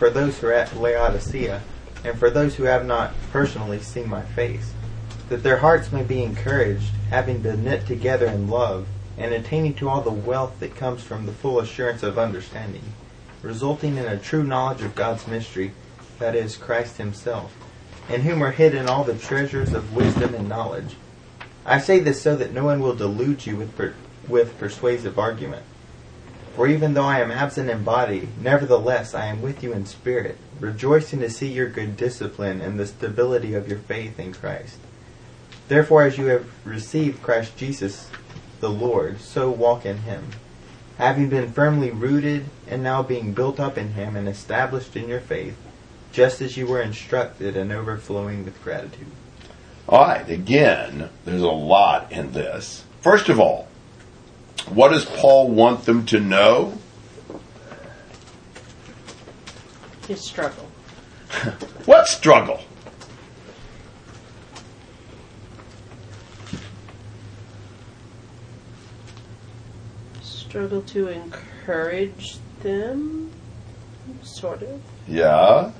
for those who are at Laodicea, and for those who have not personally seen my face, that their hearts may be encouraged, having been knit together in love, and attaining to all the wealth that comes from the full assurance of understanding, resulting in a true knowledge of God's mystery, that is, Christ Himself, in whom are hidden all the treasures of wisdom and knowledge. I say this so that no one will delude you with, per- with persuasive argument. For even though I am absent in body, nevertheless I am with you in spirit, rejoicing to see your good discipline and the stability of your faith in Christ. Therefore, as you have received Christ Jesus the Lord, so walk in him, having been firmly rooted and now being built up in him and established in your faith, just as you were instructed and overflowing with gratitude. All right, again, there's a lot in this. First of all, what does Paul want them to know? His struggle. What struggle? Struggle to encourage them, sort of. Yeah.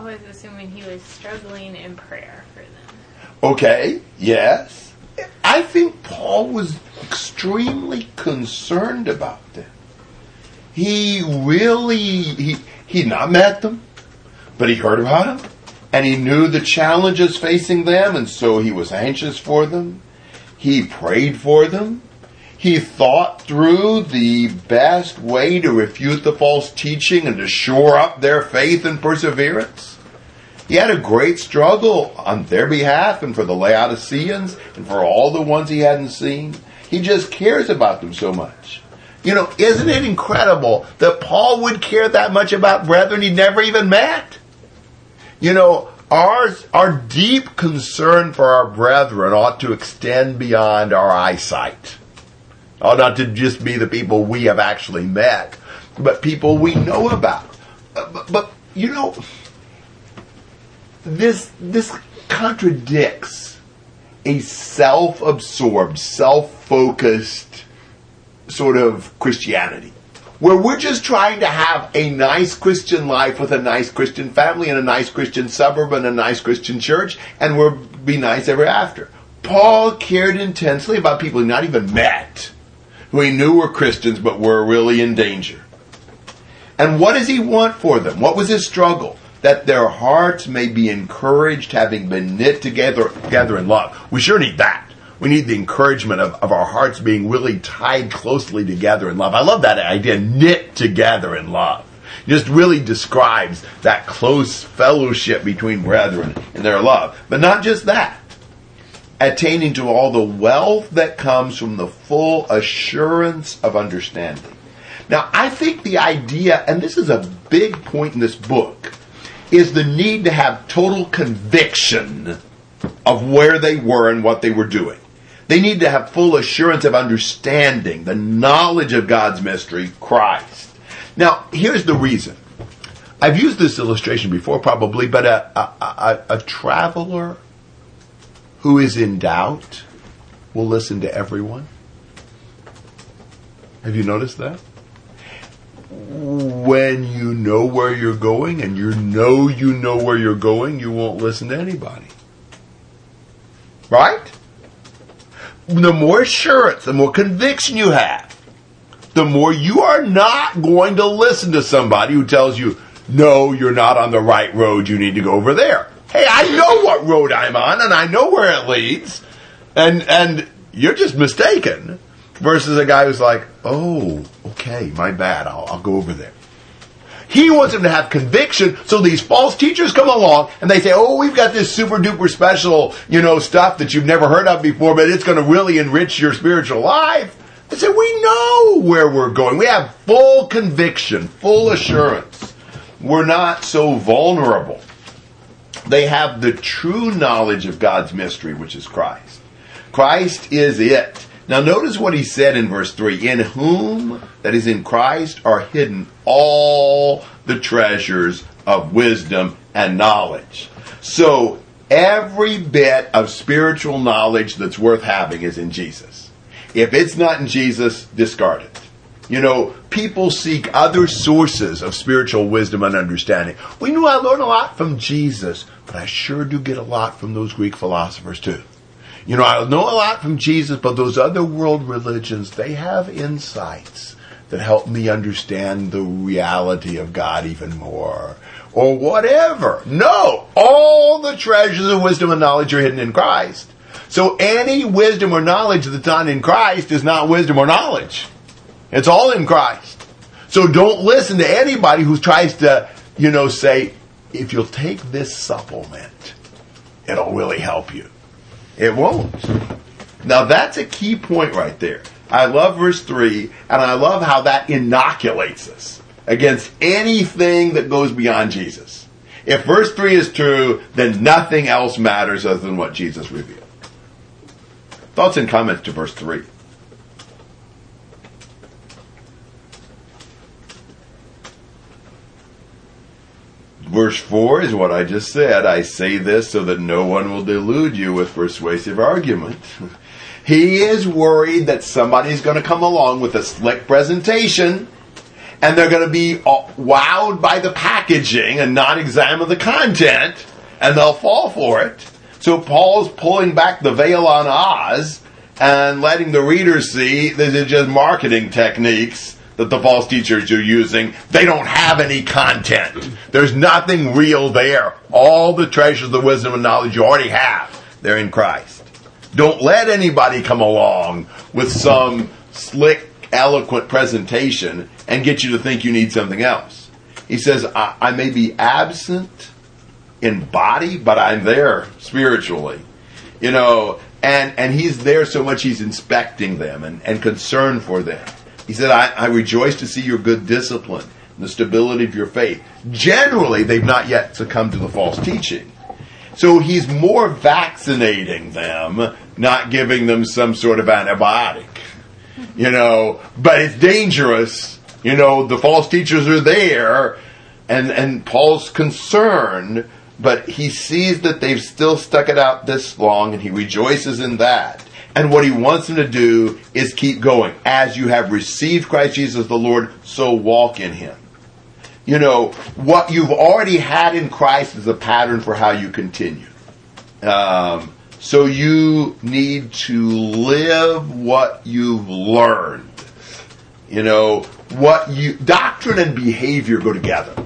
I was assuming he was struggling in prayer for them. Okay, yes. I think Paul was extremely concerned about them. He really, he, he'd not met them, but he heard about them, and he knew the challenges facing them, and so he was anxious for them. He prayed for them. He thought through the best way to refute the false teaching and to shore up their faith and perseverance. He had a great struggle on their behalf and for the Laodiceans and for all the ones he hadn't seen. He just cares about them so much. You know, isn't it incredible that Paul would care that much about brethren he'd never even met? You know, ours, our deep concern for our brethren ought to extend beyond our eyesight. Not to just be the people we have actually met, but people we know about. Uh, But, but you know, this this contradicts a self-absorbed, self-focused sort of Christianity. Where we're just trying to have a nice Christian life with a nice Christian family and a nice Christian suburb and a nice Christian church, and we'll be nice ever after. Paul cared intensely about people he not even met, who he knew were Christians but were really in danger. And what does he want for them? What was his struggle? That their hearts may be encouraged, having been knit together, together in love. We sure need that. We need the encouragement of, of our hearts being really tied closely together in love. I love that idea, knit together in love. Just really describes that close fellowship between brethren in their love. But not just that. Attaining to all the wealth that comes from the full assurance of understanding. Now, I think the idea, and this is a big point in this book, is the need to have total conviction of where they were and what they were doing. They need to have full assurance of understanding, the knowledge of God's mystery, Christ. Now, here's the reason. I've used this illustration before, probably, but a, a, a, a traveler who is in doubt will listen to everyone. Have you noticed that? When you know where you're going and you know you know where you're going, you won't listen to anybody. Right? The more assurance, the more conviction you have, the more you are not going to listen to somebody who tells you, no, you're not on the right road, you need to go over there. Hey, I know what road I'm on and I know where it leads. And, and you're just mistaken. Versus a guy who's like, oh, okay, my bad, I'll, I'll go over there. He wants him to have conviction, so these false teachers come along and they say, oh, we've got this super duper special, you know, stuff that you've never heard of before, but it's going to really enrich your spiritual life. I said, we know where we're going. We have full conviction, full assurance. We're not so vulnerable. They have the true knowledge of God's mystery, which is Christ. Christ is it. Now notice what he said in verse 3. In whom, that is in Christ, are hidden all the treasures of wisdom and knowledge. So every bit of spiritual knowledge that's worth having is in Jesus. If it's not in Jesus, discard it. You know, people seek other sources of spiritual wisdom and understanding. We knew I learned a lot from Jesus, but I sure do get a lot from those Greek philosophers too. You know, I know a lot from Jesus, but those other world religions, they have insights that help me understand the reality of God even more. Or whatever. No! All the treasures of wisdom and knowledge are hidden in Christ. So any wisdom or knowledge that's not in Christ is not wisdom or knowledge. It's all in Christ. So don't listen to anybody who tries to, you know, say, if you'll take this supplement, it'll really help you. It won't. Now that's a key point right there. I love verse 3, and I love how that inoculates us against anything that goes beyond Jesus. If verse 3 is true, then nothing else matters other than what Jesus revealed. Thoughts and comments to verse 3. Verse 4 is what I just said. I say this so that no one will delude you with persuasive argument. He is worried that somebody's going to come along with a slick presentation and they're going to be uh, wowed by the packaging and not examine the content and they'll fall for it. So Paul's pulling back the veil on Oz and letting the readers see these are just marketing techniques that the false teachers you're using. They don't have any content. There's nothing real there. All the treasures of wisdom and knowledge you already have, they're in Christ. Don't let anybody come along with some slick, eloquent presentation and get you to think you need something else. He says, I, I may be absent in body, but I'm there spiritually. You know, and, and he's there so much he's inspecting them and, and concerned for them. He said, I, I rejoice to see your good discipline and the stability of your faith. Generally, they've not yet succumbed to the false teaching. So he's more vaccinating them, not giving them some sort of antibiotic. You know, but it's dangerous. You know, the false teachers are there, and, and Paul's concerned, but he sees that they've still stuck it out this long, and he rejoices in that. And what he wants them to do is keep going. As you have received Christ Jesus the Lord, so walk in him you know, what you've already had in Christ is a pattern for how you continue. Um, so you need to live what you've learned. You know, what you, doctrine and behavior go together.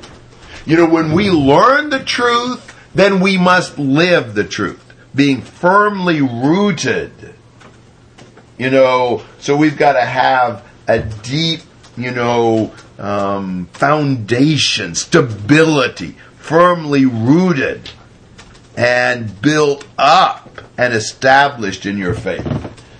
You know, when we learn the truth, then we must live the truth, being firmly rooted. You know, so we've got to have a deep, you know, um, foundation, stability, firmly rooted and built up and established in your faith.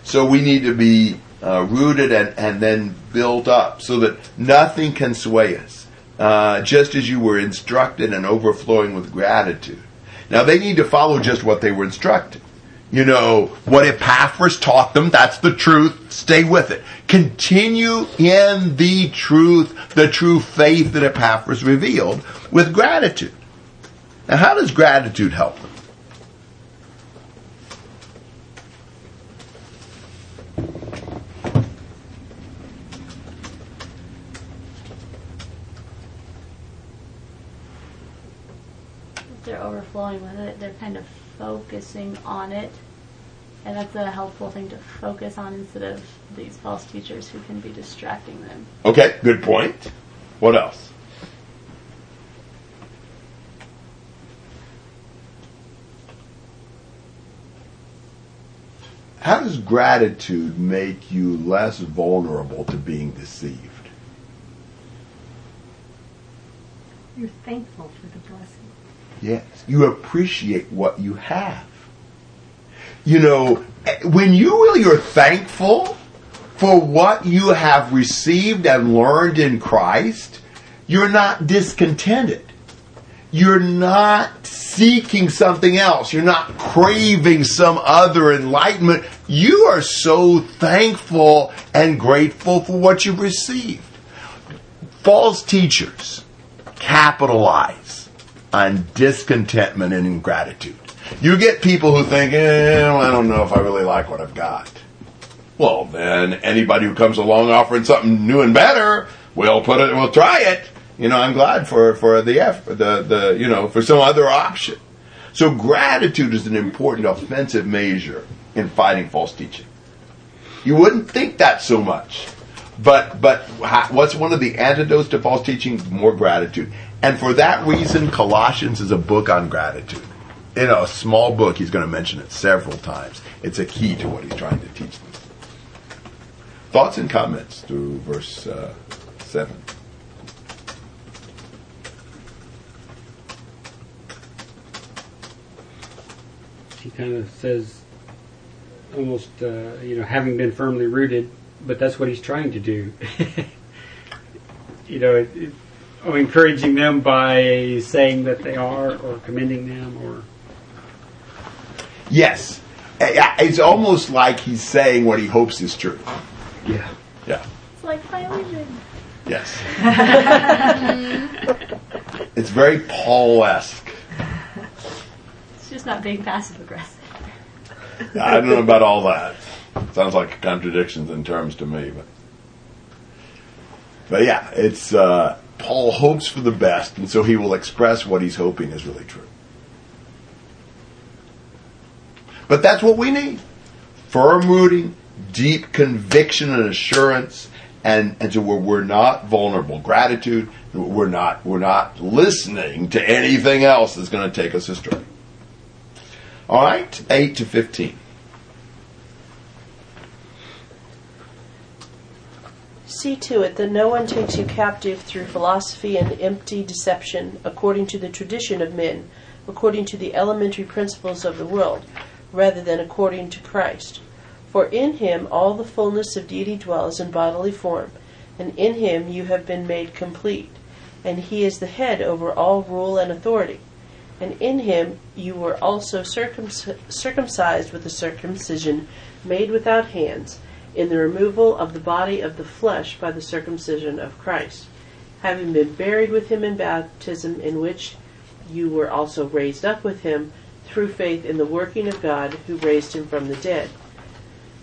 So we need to be uh, rooted and, and then built up so that nothing can sway us. Uh, just as you were instructed and overflowing with gratitude. Now they need to follow just what they were instructed. You know, what Epaphras taught them, that's the truth, stay with it. Continue in the truth, the true faith that Epaphras revealed with gratitude. Now how does gratitude help them? They're overflowing with it. They're kind of focusing on it. And that's a helpful thing to focus on instead of these false teachers who can be distracting them. Okay, good point. What else? How does gratitude make you less vulnerable to being deceived? You're thankful for the blessing. Yes. You appreciate what you have. You know, when you really are thankful for what you have received and learned in Christ, you're not discontented. You're not seeking something else. You're not craving some other enlightenment. You are so thankful and grateful for what you've received. False teachers capitalize on discontentment and ingratitude. You get people who think, eh, I don't know if I really like what I've got. Well, then anybody who comes along offering something new and better, we'll put it, we'll try it. You know, I'm glad for for the F, the the you know for some other option. So gratitude is an important offensive measure in fighting false teaching. You wouldn't think that so much, but but what's one of the antidotes to false teaching? More gratitude, and for that reason, Colossians is a book on gratitude. In a small book, he's going to mention it several times. It's a key to what he's trying to teach them. Thoughts and comments through verse uh, seven. he kind of says almost uh, you know having been firmly rooted but that's what he's trying to do you know it, it, encouraging them by saying that they are or commending them or Yes, it's almost like he's saying what he hopes is true. yeah Yeah. It's like Philemon. Yes. it's very Paul-esque. It's just not being passive aggressive. I don't know about all that. Sounds like contradictions in terms to me, but but yeah, it's uh, Paul hopes for the best, and so he will express what he's hoping is really true. But that's what we need: firm rooting, deep conviction and assurance, and and so we're, we're not vulnerable. Gratitude. We're not we're not listening to anything else that's going to take us astray. All right, eight to fifteen. See to it that no one takes you captive through philosophy and empty deception, according to the tradition of men, according to the elementary principles of the world, rather than according to Christ. For in him all the fullness of deity dwells in bodily form, and in him you have been made complete, and he is the head over all rule and authority. And in him you were also circumc- circumcised with a circumcision made without hands, in the removal of the body of the flesh by the circumcision of Christ, having been buried with him in baptism, in which you were also raised up with him through faith in the working of God who raised him from the dead.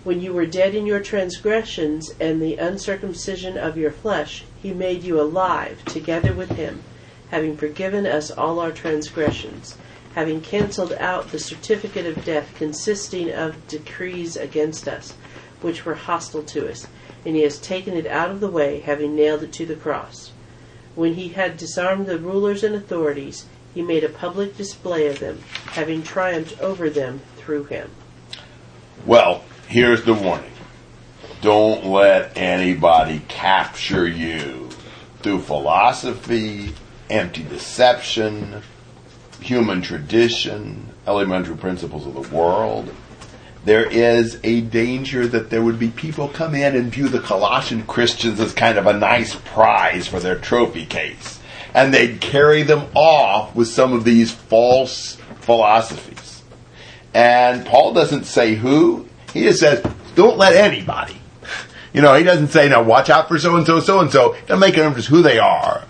When you were dead in your transgressions and the uncircumcision of your flesh, he made you alive together with him, having forgiven us all our transgressions, having cancelled out the certificate of death consisting of decrees against us, which were hostile to us, and he has taken it out of the way, having nailed it to the cross. When he had disarmed the rulers and authorities, he made a public display of them, having triumphed over them through him. Well, here's the warning. Don't let anybody capture you through philosophy, empty deception, human tradition, elementary principles of the world. There is a danger that there would be people come in and view the Colossian Christians as kind of a nice prize for their trophy case. And they'd carry them off with some of these false philosophies. And Paul doesn't say who, he just says, don't let anybody. You know, he doesn't say, now watch out for so and so, so and so. Doesn't make a difference who they are.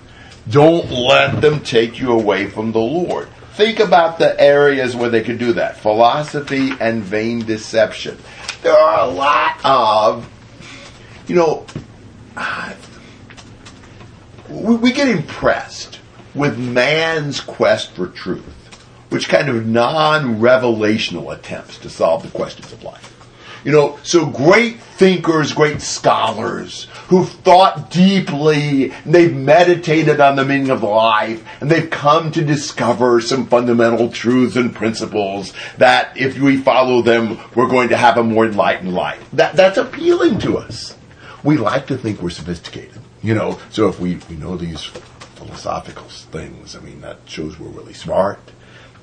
Don't let them take you away from the Lord. Think about the areas where they could do that. Philosophy and vain deception. There are a lot of, you know, uh, we, we get impressed with man's quest for truth, which kind of non-revelational attempts to solve the questions of life. You know, so great thinkers, great scholars who've thought deeply, and they've meditated on the meaning of life, and they've come to discover some fundamental truths and principles that if we follow them, we're going to have a more enlightened life. That, that's appealing to us. We like to think we're sophisticated, you know, so if we, we know these philosophical things, I mean, that shows we're really smart.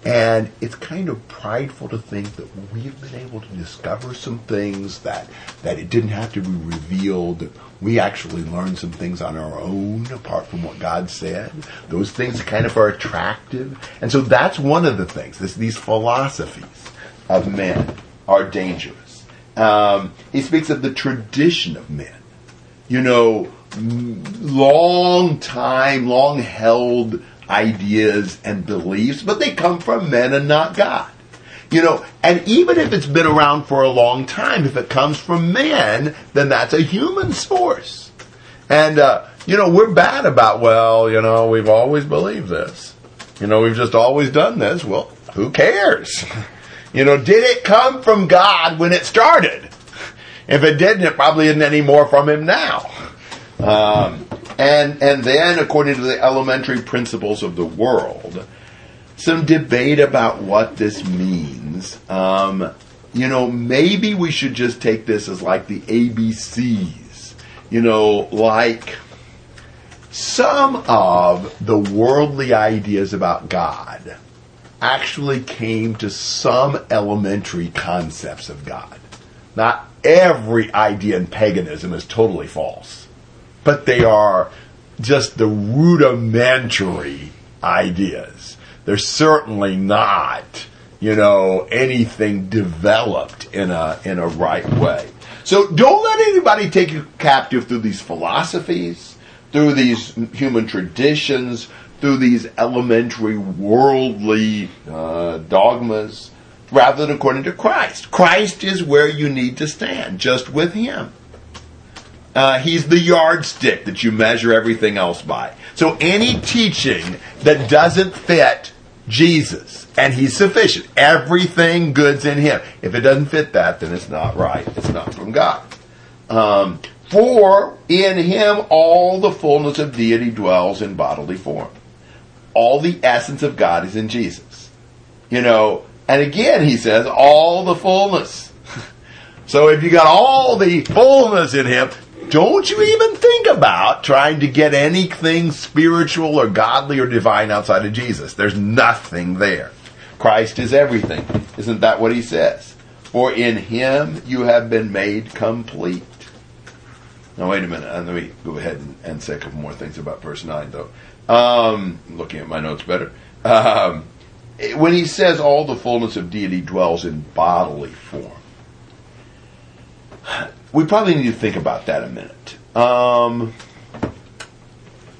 And it's kind of prideful to think that we've been able to discover some things that, that it didn't have to be revealed. We actually learned some things on our own apart from what God said. Those things kind of are attractive. And so that's one of the things. This, these philosophies of men are dangerous. Um, he speaks of the tradition of men. You know, long time, long held ideas and beliefs, but they come from men and not God. You know, and even if it's been around for a long time, if it comes from man, then that's a human source. And, uh, you know, we're bad about, well, you know, we've always believed this. You know, we've just always done this. Well, who cares? You know, did it come from God when it started? If it didn't, it probably isn't any more from Him now. Um, and and then, according to the elementary principles of the world, some debate about what this means. Um, you know, maybe we should just take this as like the ABCs. You know, like some of the worldly ideas about God actually came to some elementary concepts of God. Not every idea in paganism is totally false, but they are just the rudimentary ideas. They're certainly not, you know, anything developed in a in a right way. So don't let anybody take you captive through these philosophies, through these human traditions, through these elementary worldly uh, dogmas, rather than according to Christ. Christ is where you need to stand, just with Him. Uh, he's the yardstick that you measure everything else by. So any teaching that doesn't fit Jesus, and He's sufficient, everything good's in Him. If it doesn't fit that, then it's not right. It's not from God. Um, for in Him all the fullness of deity dwells in bodily form. All the essence of God is in Jesus. You know, and again, he says, all the fullness. so if you got all the fullness in him, don't you even think about trying to get anything spiritual or godly or divine outside of Jesus. There's nothing there. Christ is everything. Isn't that what he says? For in him you have been made complete. Now wait a minute. Let me go ahead and, and say a couple more things about verse 9 though. Um, looking at my notes better. Um, when he says all the fullness of deity dwells in bodily form, we probably need to think about that a minute. Um,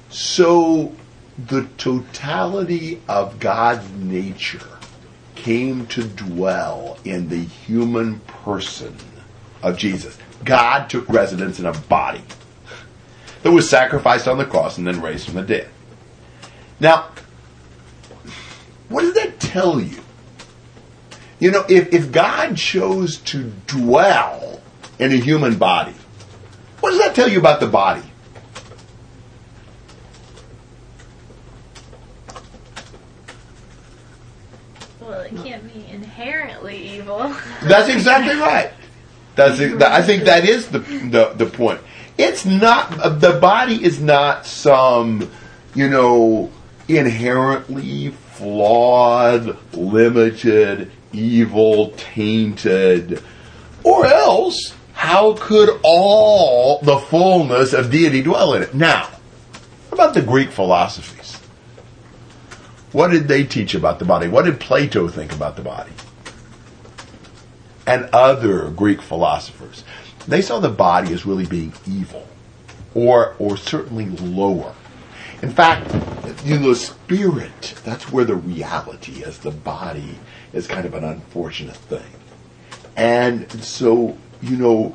so, the totality of God's nature came to dwell in the human person of Jesus. God took residence in a body that was sacrificed on the cross and then raised from the dead. Now, what does that tell you? You know, if, if God chose to dwell in a human body, what does that tell you about the body? Well, it can't be inherently evil. That's exactly right. That's I think that is the, the the point. It's not the body is not some you know inherently flawed, limited, evil, tainted, or else how could all the fullness of deity dwell in it? Now, about the Greek philosophies? What did they teach about the body? What did Plato think about the body? And other Greek philosophers. They saw the body as really being evil, or, or certainly lower. In fact, you know, the spirit, that's where the reality is. The body is kind of an unfortunate thing. And so, you know,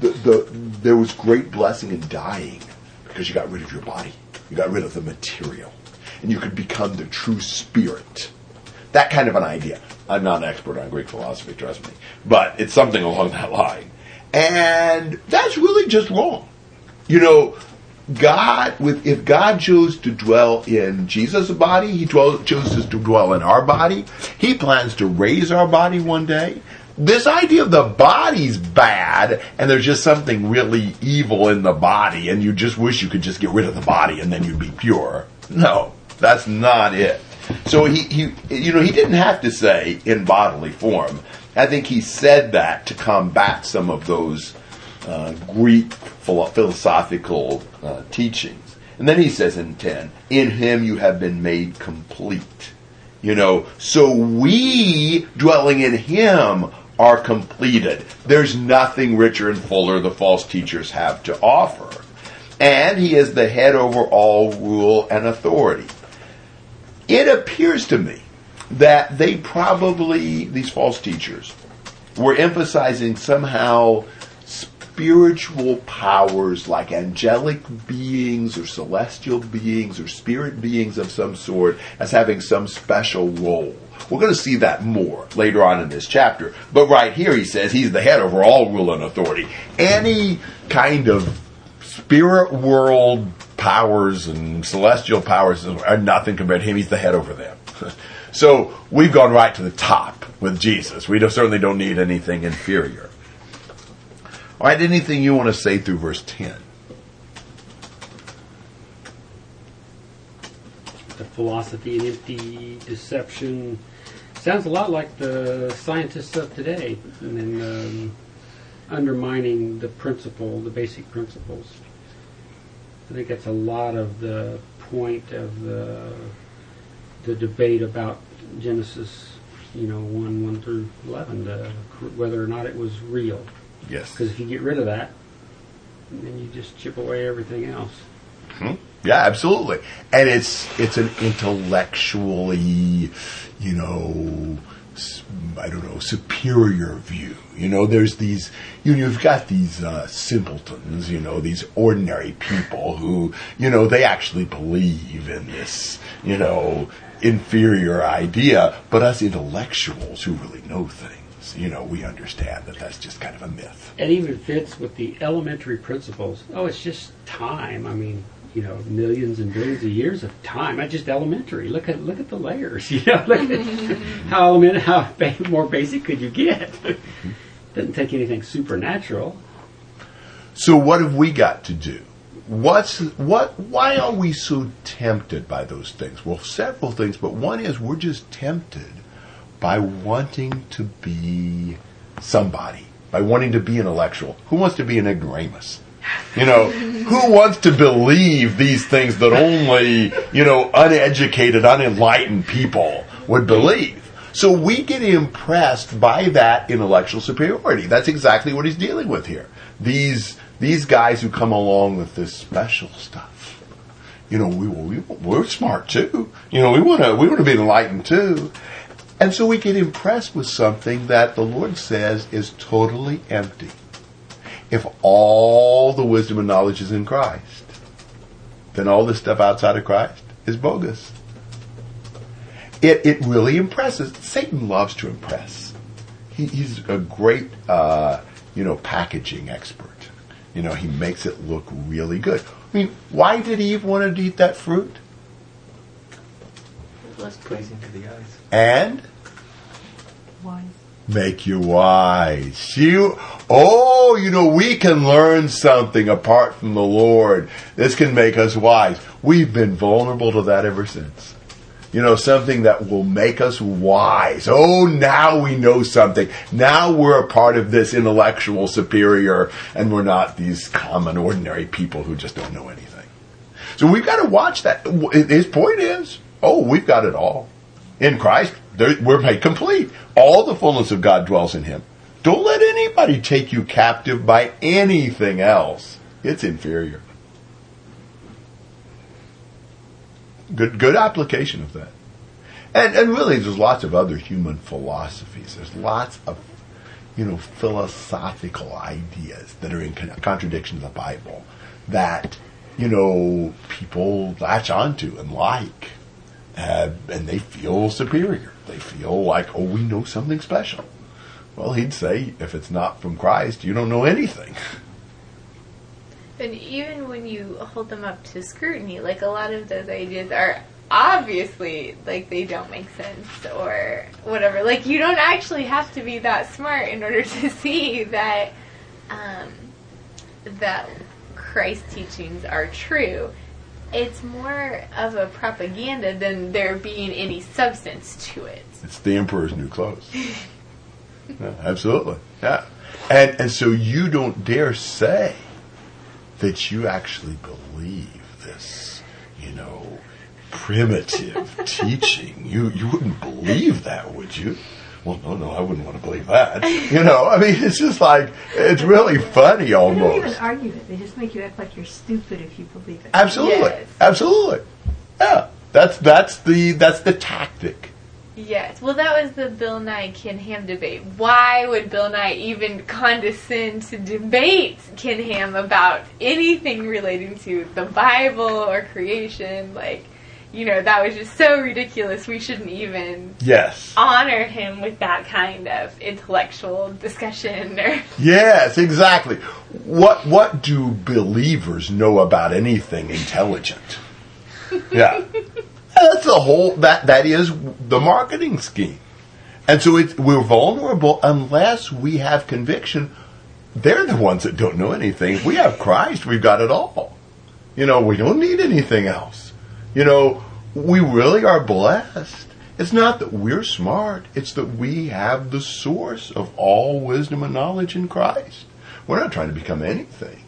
the, the, there was great blessing in dying because you got rid of your body. You got rid of the material. And you could become the true spirit. That kind of an idea. I'm not an expert on Greek philosophy, trust me. But it's something along that line. And that's really just wrong. You know, God, with if God chose to dwell in Jesus' body, He dwell, chooses to dwell in our body. He plans to raise our body one day. This idea of the body's bad, and there's just something really evil in the body, and you just wish you could just get rid of the body, and then you'd be pure. No, that's not it. So he, he, you know, he didn't have to say in bodily form. I think he said that to combat some of those uh, Greek philosophical uh, teachings. And then he says in 10, in him you have been made complete. You know, so we dwelling in him are completed. There's nothing richer and fuller the false teachers have to offer. And he is the head over all rule and authority. It appears to me that they probably, these false teachers, were emphasizing somehow spiritual powers like angelic beings or celestial beings or spirit beings of some sort as having some special role. We're going to see that more later on in this chapter. But right here he says he's the head over all rule and authority. Any kind of spirit world powers and celestial powers are nothing compared to him. He's the head over them. so we've gone right to the top with Jesus. We don't, certainly don't need anything inferior. All right, anything you want to say through verse 10? the philosophy and empty deception sounds a lot like the scientists of today, and then um, undermining the principle, the basic principles. I think that's a lot of the point of the the debate about Genesis, you know, one one through eleven, the, whether or not it was real. Yes. Because if you get rid of that, then you just chip away everything else. Hmm? Yeah, absolutely. And it's it's an intellectually, you know, I don't know, superior view. You know, there's these, you know, you've got these uh, simpletons, you know, these ordinary people who, you know, they actually believe in this, you know, inferior idea. But us intellectuals who really know things, you know, we understand that that's just kind of a myth. It even fits with the elementary principles. Oh, it's just time. I mean, you know, millions and billions of years of time. That's just elementary. Look at look at the layers. You know, look at how element how ba- more basic could you get? Doesn't take anything supernatural. So what have we got to do? What's what? Why are we so tempted by those things? Well, several things, but one is we're just tempted by wanting to be somebody, by wanting to be intellectual. Who wants to be an ignoramus? You know, who wants to believe these things that only, you know, uneducated, unenlightened people would believe? So we get impressed by that intellectual superiority. That's exactly what he's dealing with here. These, these guys who come along with this special stuff. You know, we, we, we're smart too. You know, we want to, we want to be enlightened too. And so we get impressed with something that the Lord says is totally empty if all the wisdom and knowledge is in Christ, then all this stuff outside of Christ is bogus. It, it really impresses. Satan loves to impress. He, he's a great, uh, you know, packaging expert. You know, he makes it look really good. I mean, why did Eve want to eat that fruit? It's pleasing to the eyes. And Wise. make you wise. You, oh, you know, we can learn something apart from the Lord. This can make us wise. We've been vulnerable to that ever since. You know, something that will make us wise. Oh, now we know something. Now we're a part of this intellectual superior and we're not these common, ordinary people who just don't know anything. So we've got to watch that. His point is, oh, we've got it all. In Christ, we're made complete. All the fullness of God dwells in Him. Don't let anybody take you captive by anything else. It's inferior. Good, good application of that. And, and really, there's lots of other human philosophies. There's lots of, you know, philosophical ideas that are in con- contradiction to the Bible that, you know, people latch onto and like. Uh, and they feel superior. They feel like, oh, we know something special. Well, he'd say, if it's not from Christ, you don't know anything. And even when you hold them up to scrutiny, like a lot of those ideas are obviously like they don't make sense or whatever. Like you don't actually have to be that smart in order to see that um, that Christ teachings are true. It's more of a propaganda than there being any substance to it. It's the emperor's new clothes. Yeah, absolutely. Yeah. And and so you don't dare say that you actually believe this, you know, primitive teaching. You you wouldn't believe that, would you? Well, no, no, I wouldn't want to believe that. You know, I mean, it's just like it's really funny almost. They don't even almost. argue it. They just make you act like you're stupid if you believe it. Absolutely, Yes. absolutely. Yeah, that's that's the that's the tactic Yes. Well, that was the Bill Nye Ken Ham debate. Why would Bill Nye even condescend to debate Ken Ham about anything relating to the Bible or creation? Like, you know, that was just so ridiculous. We shouldn't even Yes. honor him with that kind of intellectual discussion or Yes, exactly. What what do believers know about anything intelligent? Yeah. That's the whole that that is the marketing scheme. And so it, we're vulnerable unless we have conviction. They're the ones that don't know anything. If we have Christ, we've got it all. You know, we don't need anything else. You know, we really are blessed. It's not that we're smart, it's that we have the source of all wisdom and knowledge in Christ. We're not trying to become anything,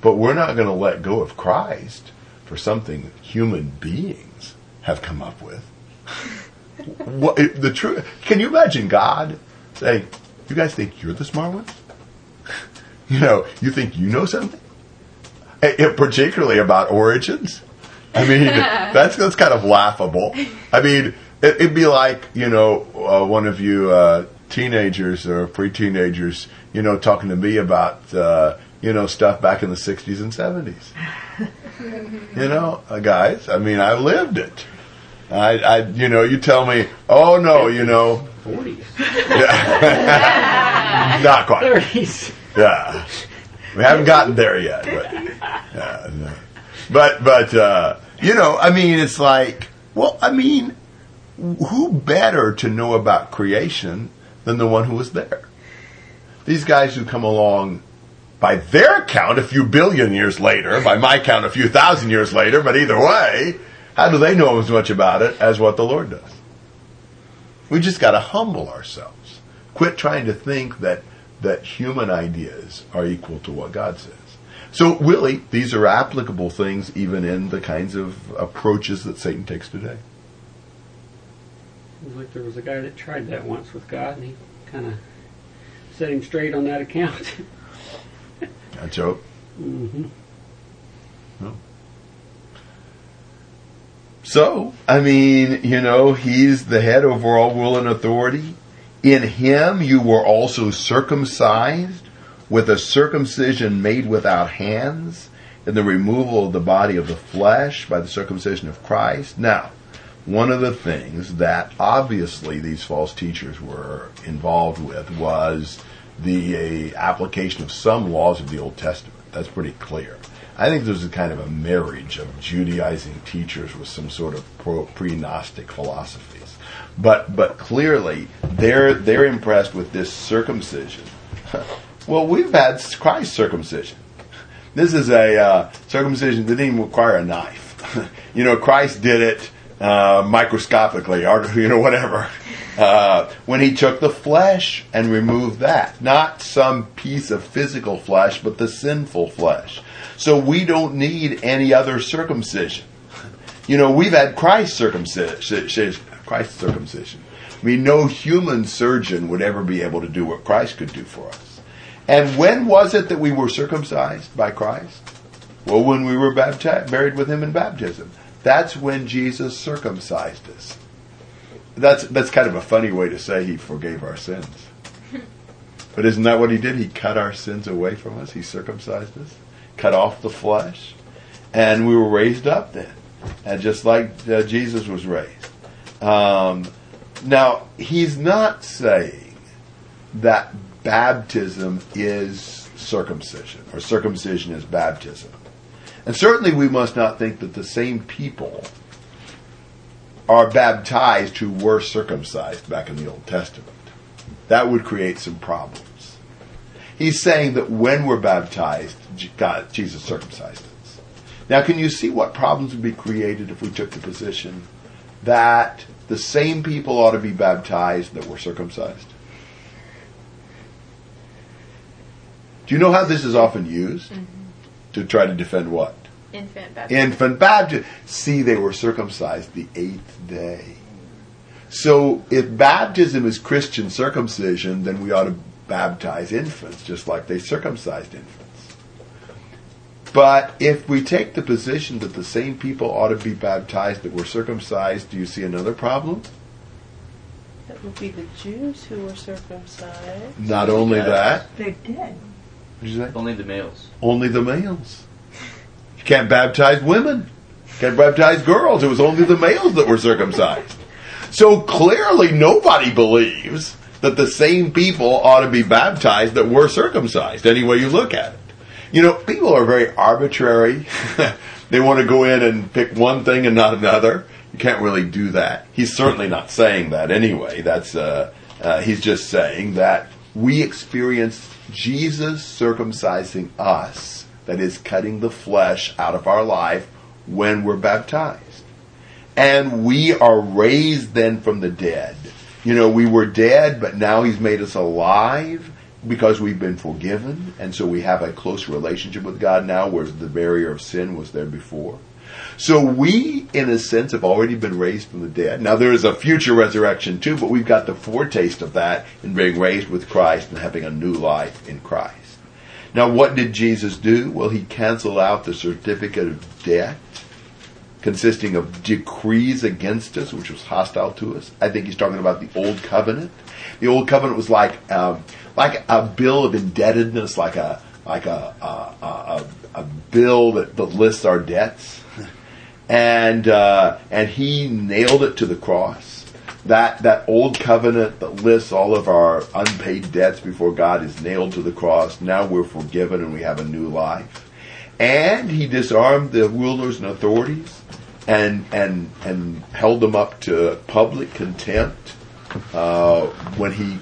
but we're not going to let go of Christ for something human beings have come up with. what, the truth? Can you imagine God saying, "You guys think you're the smart ones? you know, you think you know something, Eh, eh, particularly about origins." I mean, that's that's kind of laughable. I mean, it, it'd be like you know uh, one of you uh, teenagers or pre-teenagers, you know, talking to me about uh, you know stuff back in the '60s and '70s. you know, uh, guys. I mean, I lived it. I, I, you know, you tell me, oh no, you know, 40s, not quite. 30s. Yeah, we haven't gotten there yet, but yeah, no. But but uh, you know, I mean, it's like, well, I mean, who better to know about creation than the one who was there? These guys who come along, by their count, a few billion years later, by my count, a few thousand years later, but either way, how do they know as much about it as what the Lord does? We just got to humble ourselves. Quit trying to think that that human ideas are equal to what God says. So really, these are applicable things even in the kinds of approaches that Satan takes today. Was like there was a guy that tried that once with God, and he kind of set him straight on that account. A joke. hmm So, I mean, you know, he's the head over all rule and authority. In him you were also circumcised with a circumcision made without hands, and the removal of the body of the flesh by the circumcision of Christ. Now, one of the things that obviously these false teachers were involved with was the uh, application of some laws of the Old Testament. That's pretty clear. I think there's a kind of a marriage of Judaizing teachers with some sort of pre-Gnostic philosophies. But but clearly they're they're impressed with this circumcision. well, we've had Christ's circumcision. This is a uh, circumcision that didn't even require a knife. you know, Christ did it uh, microscopically, or you know, whatever. Uh, when he took the flesh and removed that, not some piece of physical flesh, but the sinful flesh. So we don't need any other circumcision. You know, we've had Christ's circumcision. Christ's circumcision. I mean, no human surgeon would ever be able to do what Christ could do for us. And when was it that we were circumcised by Christ? Well, when we were baptized, buried with Him in baptism. That's when Jesus circumcised us. That's that's kind of a funny way to say He forgave our sins. But isn't that what He did? He cut our sins away from us. He circumcised us, cut off the flesh, and we were raised up then, and just like uh, Jesus was raised. Um, now, He's not saying that baptism is circumcision, or circumcision is baptism. And certainly we must not think that the same people are baptized who were circumcised back in the Old Testament. That would create some problems. He's saying that when we're baptized, God, Jesus circumcised us. Now, can you see what problems would be created if we took the position that the same people ought to be baptized that were circumcised? Do you know how this is often used? Mm-hmm. To try to defend what? infant baptism. Infant baptism. See, they were circumcised the eighth day. So if baptism is Christian circumcision, then we ought to baptize infants just like they circumcised infants. But if we take the position that the same people ought to be baptized that were circumcised, do you see another problem? That would be the Jews who were circumcised. Not only that, They're dead. What did you say? Only the males. Only the males. You can't baptize women. Can't baptize girls. It was only the males that were circumcised. So clearly nobody believes that the same people ought to be baptized that were circumcised, any way you look at it. You know, people are very arbitrary. they want to go in and pick one thing and not another. You can't really do that. He's certainly not saying that anyway. That's uh, uh, he's just saying that we experience Jesus circumcising us, that is, cutting the flesh out of our life when we're baptized. And we are raised then from the dead. You know, we were dead, but now He's made us alive because we've been forgiven. And so we have a close relationship with God now, whereas the barrier of sin was there before. So we, in a sense, have already been raised from the dead. Now there is a future resurrection too, but we've got the foretaste of that in being raised with Christ and having a new life in Christ. Now what did Jesus do? Well, he canceled out the certificate of debt consisting of decrees against us, which was hostile to us. I think he's talking about the old covenant. The old covenant was like um, like a bill of indebtedness, like a like a a, a, a bill that, that lists our debts, and uh, and he nailed it to the cross. That that old covenant that lists all of our unpaid debts before God is nailed to the cross. Now we're forgiven and we have a new life. And he disarmed the rulers and authorities and and and held them up to public contempt uh, when he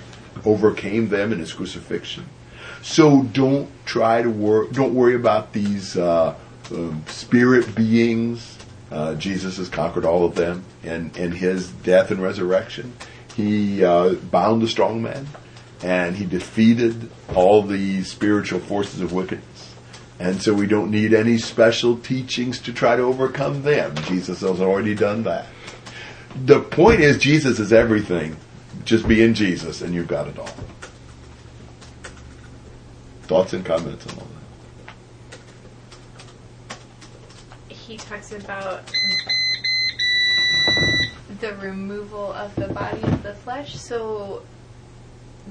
overcame them in his crucifixion. So don't try to work. Don't worry about these uh, um, spirit beings. Uh, Jesus has conquered all of them, and in his death and resurrection, he uh, bound the strong man, and he defeated all the spiritual forces of wickedness. And so we don't need any special teachings to try to overcome them. Jesus has already done that. The point is, Jesus is everything. Just be in Jesus, and you've got it all. Thoughts and comments on all that? He talks about the removal of the body of the flesh. So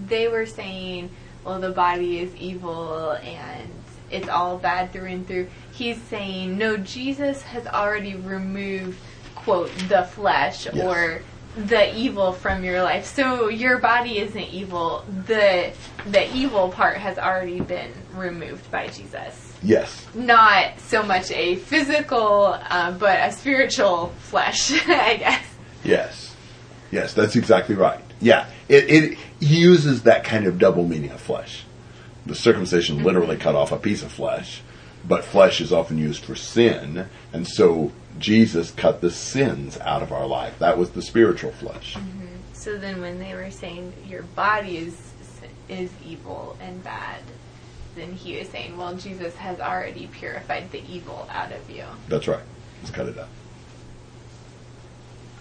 they were saying, well, the body is evil and it's all bad through and through. He's saying, no, Jesus has already removed, quote, the flesh Yes. or the evil from your life. So your body isn't evil. The the evil part has already been removed by Jesus Yes. not so much a physical, uh, but a spiritual flesh, I guess. Yes. Yes, that's exactly right. Yeah. It, it uses that kind of double meaning of flesh. The circumcision literally cut off a piece of flesh, but flesh is often used for sin, and so Jesus cut the sins out of our life. That was the spiritual flesh. So then, when they were saying your body is is evil and bad, then he was saying, well, Jesus has already purified the evil out of you. That's right. Let's cut it out.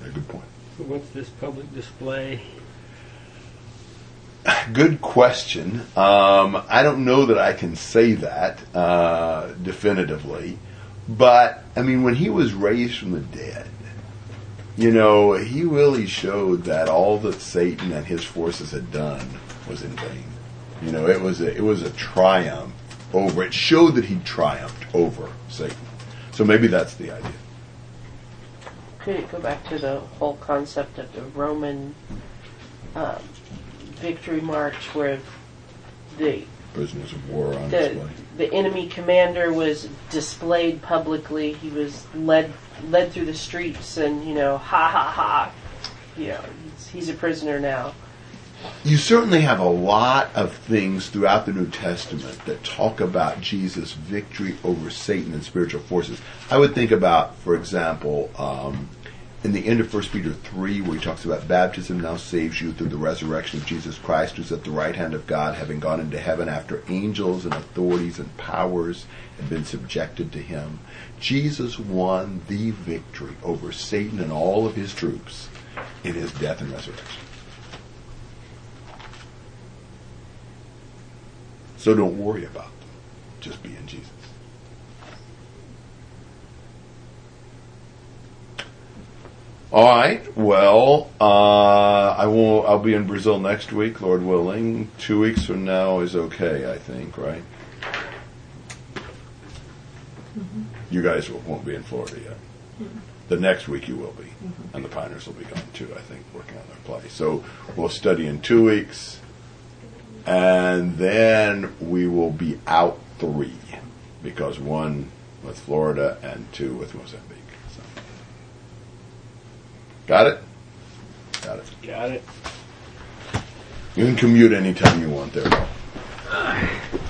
Yeah, good point. So what's this public display? Good question. Um, I don't know that I can say that uh, definitively, but I mean, when he was raised from the dead, you know, he really showed that all that Satan and his forces had done was in vain. You know, it was a, it was a triumph over. It showed that he triumphed over Satan. So maybe that's the idea. Could it go back to the whole concept of the Roman um, victory march where the Prisoners of war on the, display. the enemy commander was displayed publicly. He was led led through the streets, and you know, ha ha ha. You know, he's, he's a prisoner now. You certainly have a lot of things throughout the New Testament that talk about Jesus' victory over Satan and spiritual forces. I would think about, for example, um, in the end of 1 Peter 3, where he talks about baptism now saves you through the resurrection of Jesus Christ, who's at the right hand of God, having gone into heaven after angels and authorities and powers had been subjected to him. Jesus won the victory over Satan and all of his troops in his death and resurrection. So don't worry about them. Just be in Jesus. All right. Well, uh, I will. I'll be in Brazil next week, Lord willing. Two weeks from now is okay. I think. Right. Mm-hmm. You guys won't be in Florida yet. Mm-hmm. The next week you will be, mm-hmm. and the Piners will be gone too. I think working on their play. So we'll study in two weeks, and then we will be out three because one with Florida and two with Mozambique. So. Got it? Got it. Got it. You can commute anytime you want there.